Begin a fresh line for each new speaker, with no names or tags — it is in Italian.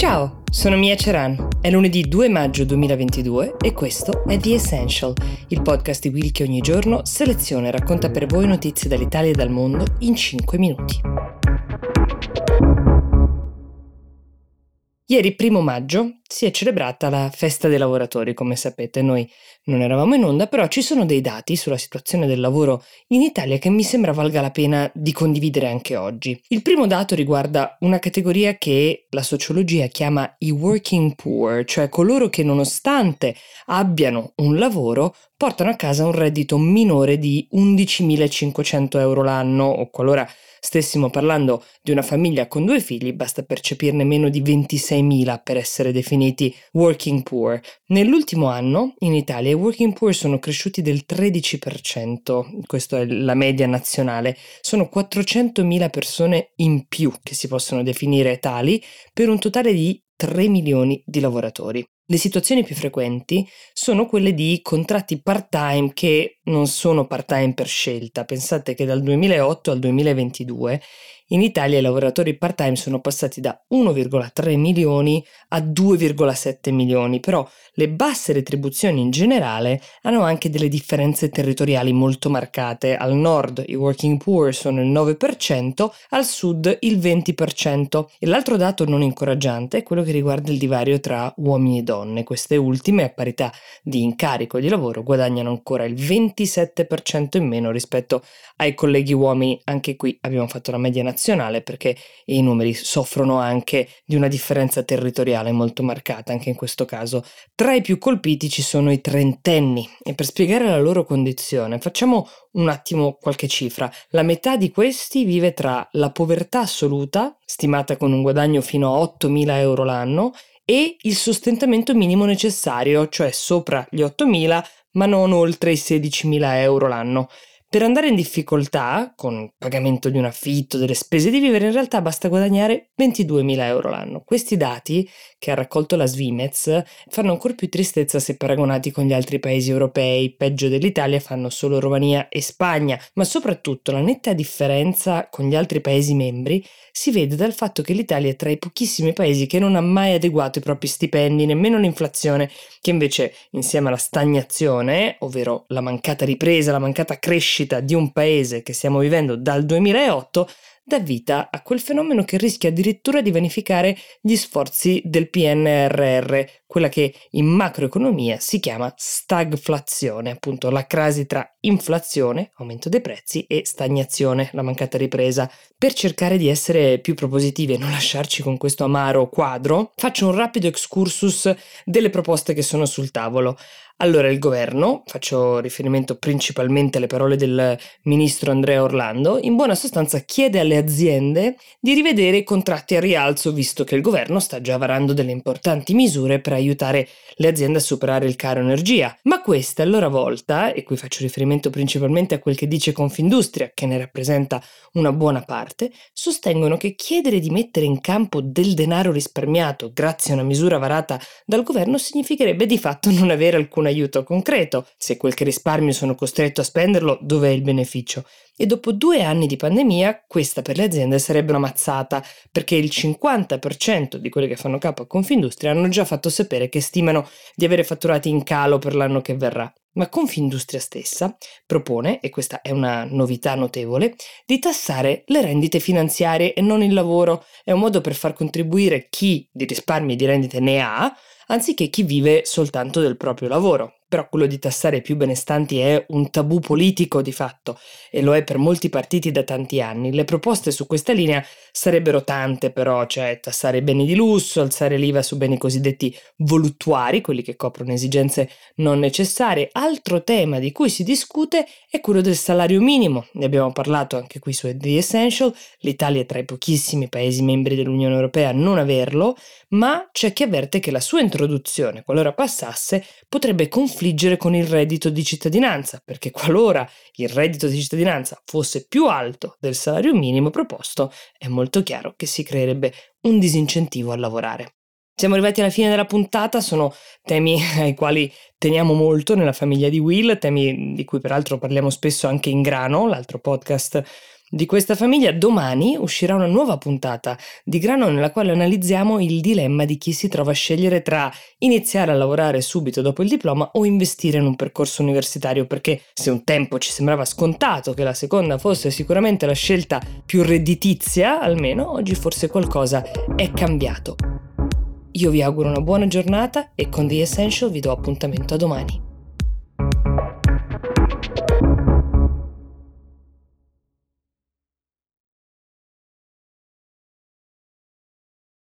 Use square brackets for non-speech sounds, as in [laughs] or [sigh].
Ciao, sono Mia Ceran. È lunedì 2 maggio 2022 e questo è The Essential, il podcast di Will che ogni giorno seleziona e racconta per voi notizie dall'Italia e dal mondo in 5 minuti. Ieri, primo maggio, si è celebrata la festa dei lavoratori, come sapete. Noi non eravamo in onda, però ci sono dei dati sulla situazione del lavoro in Italia che mi sembra valga la pena di condividere anche oggi. Il primo dato riguarda una categoria che la sociologia chiama i working poor, cioè coloro che nonostante abbiano un lavoro portano a casa un reddito minore di 11.500 euro l'anno o qualora stessimo parlando di una famiglia con due figli, basta percepirne meno di 26.000 per essere definiti working poor. Nell'ultimo anno in Italia i working poor sono cresciuti del 13%, questa è la media nazionale, sono 400.000 persone in più che si possono definire tali per un totale di 3 milioni di lavoratori. Le situazioni più frequenti sono quelle di contratti part-time che non sono part-time per scelta. Pensate che dal 2008 al 2022 in Italia i lavoratori part-time sono passati da 1,3 milioni a 2,7 milioni, però le basse retribuzioni in generale hanno anche delle differenze territoriali molto marcate. Al nord i working poor sono il 9%, al sud il 20%. E l'altro dato non incoraggiante è quello che riguarda il divario tra uomini e donne. Queste ultime, a parità di incarico di lavoro, guadagnano ancora il 27% in meno rispetto ai colleghi uomini. Anche qui abbiamo fatto la media nazionale perché i numeri soffrono anche di una differenza territoriale molto marcata anche in questo caso. Tra i più colpiti ci sono i trentenni e per spiegare la loro condizione facciamo un attimo qualche cifra. La metà di questi vive tra la povertà assoluta, stimata con un guadagno fino a 8.000 euro l'anno, e il sostentamento minimo necessario, cioè sopra gli 8.000 ma non oltre i 16.000 euro l'anno. Per andare in difficoltà, con il pagamento di un affitto, delle spese di vivere, in realtà basta guadagnare 22.000 euro l'anno. Questi dati, che ha raccolto la Svimez, fanno ancora più tristezza se paragonati con gli altri paesi europei. Peggio dell'Italia fanno solo Romania e Spagna, ma soprattutto la netta differenza con gli altri paesi membri si vede dal fatto che l'Italia è tra i pochissimi paesi che non ha mai adeguato i propri stipendi, nemmeno l'inflazione, che invece insieme alla stagnazione, ovvero la mancata ripresa, la mancata crescita, crescita di un paese che stiamo vivendo dal 2008 dà vita a quel fenomeno che rischia addirittura di vanificare gli sforzi del PNRR, quella che in macroeconomia si chiama stagflazione, appunto la crasi tra inflazione, aumento dei prezzi, e stagnazione, la mancata ripresa. Per cercare di essere più propositivi e non lasciarci con questo amaro quadro, faccio un rapido excursus delle proposte che sono sul tavolo. Allora il governo, faccio riferimento principalmente alle parole del ministro Andrea Orlando, in buona sostanza chiede alle aziende di rivedere i contratti a rialzo visto che il governo sta già varando delle importanti misure per aiutare le aziende a superare il caro energia. Ma queste a loro volta, e qui faccio riferimento principalmente a quel che dice Confindustria, che ne rappresenta una buona parte, sostengono che chiedere di mettere in campo del denaro risparmiato grazie a una misura varata dal governo significherebbe di fatto non avere alcuna aiuto concreto. Se quel che risparmio sono costretto a spenderlo, dov'è il beneficio? E dopo due anni di pandemia, questa per le aziende sarebbe una mazzata, perché il 50% di quelli che fanno capo a Confindustria hanno già fatto sapere che stimano di avere fatturati in calo per l'anno che verrà. Ma Confindustria stessa propone, e questa è una novità notevole, di tassare le rendite finanziarie e non il lavoro. È un modo per far contribuire chi di risparmi e di rendite ne ha anziché chi vive soltanto del proprio lavoro. Però quello di tassare i più benestanti è un tabù politico di fatto e lo è per molti partiti da tanti anni. Le proposte su questa linea sarebbero tante però, cioè tassare i beni di lusso, alzare l'IVA su beni cosiddetti voluttuari, quelli che coprono esigenze non necessarie. Altro tema di cui si discute è quello del salario minimo. Ne abbiamo parlato anche qui su The Essential. L'Italia è tra i pochissimi paesi membri dell'Unione Europea a non averlo, ma c'è chi avverte che la sua introduzione, qualora passasse, potrebbe confliggere con il reddito di cittadinanza, perché qualora il reddito di cittadinanza fosse più alto del salario minimo proposto, è molto chiaro che si creerebbe un disincentivo a lavorare. Siamo arrivati alla fine della puntata, sono temi [laughs] ai quali teniamo molto nella famiglia di Will, temi di cui peraltro parliamo spesso anche in grano, l'altro podcast Di questa famiglia domani uscirà una nuova puntata di Grano nella quale analizziamo il dilemma di chi si trova a scegliere tra iniziare a lavorare subito dopo il diploma o investire in un percorso universitario, perché se un tempo ci sembrava scontato che la seconda fosse sicuramente la scelta più redditizia, almeno oggi forse qualcosa è cambiato. Io vi auguro una buona giornata e con The Essential vi do appuntamento a domani.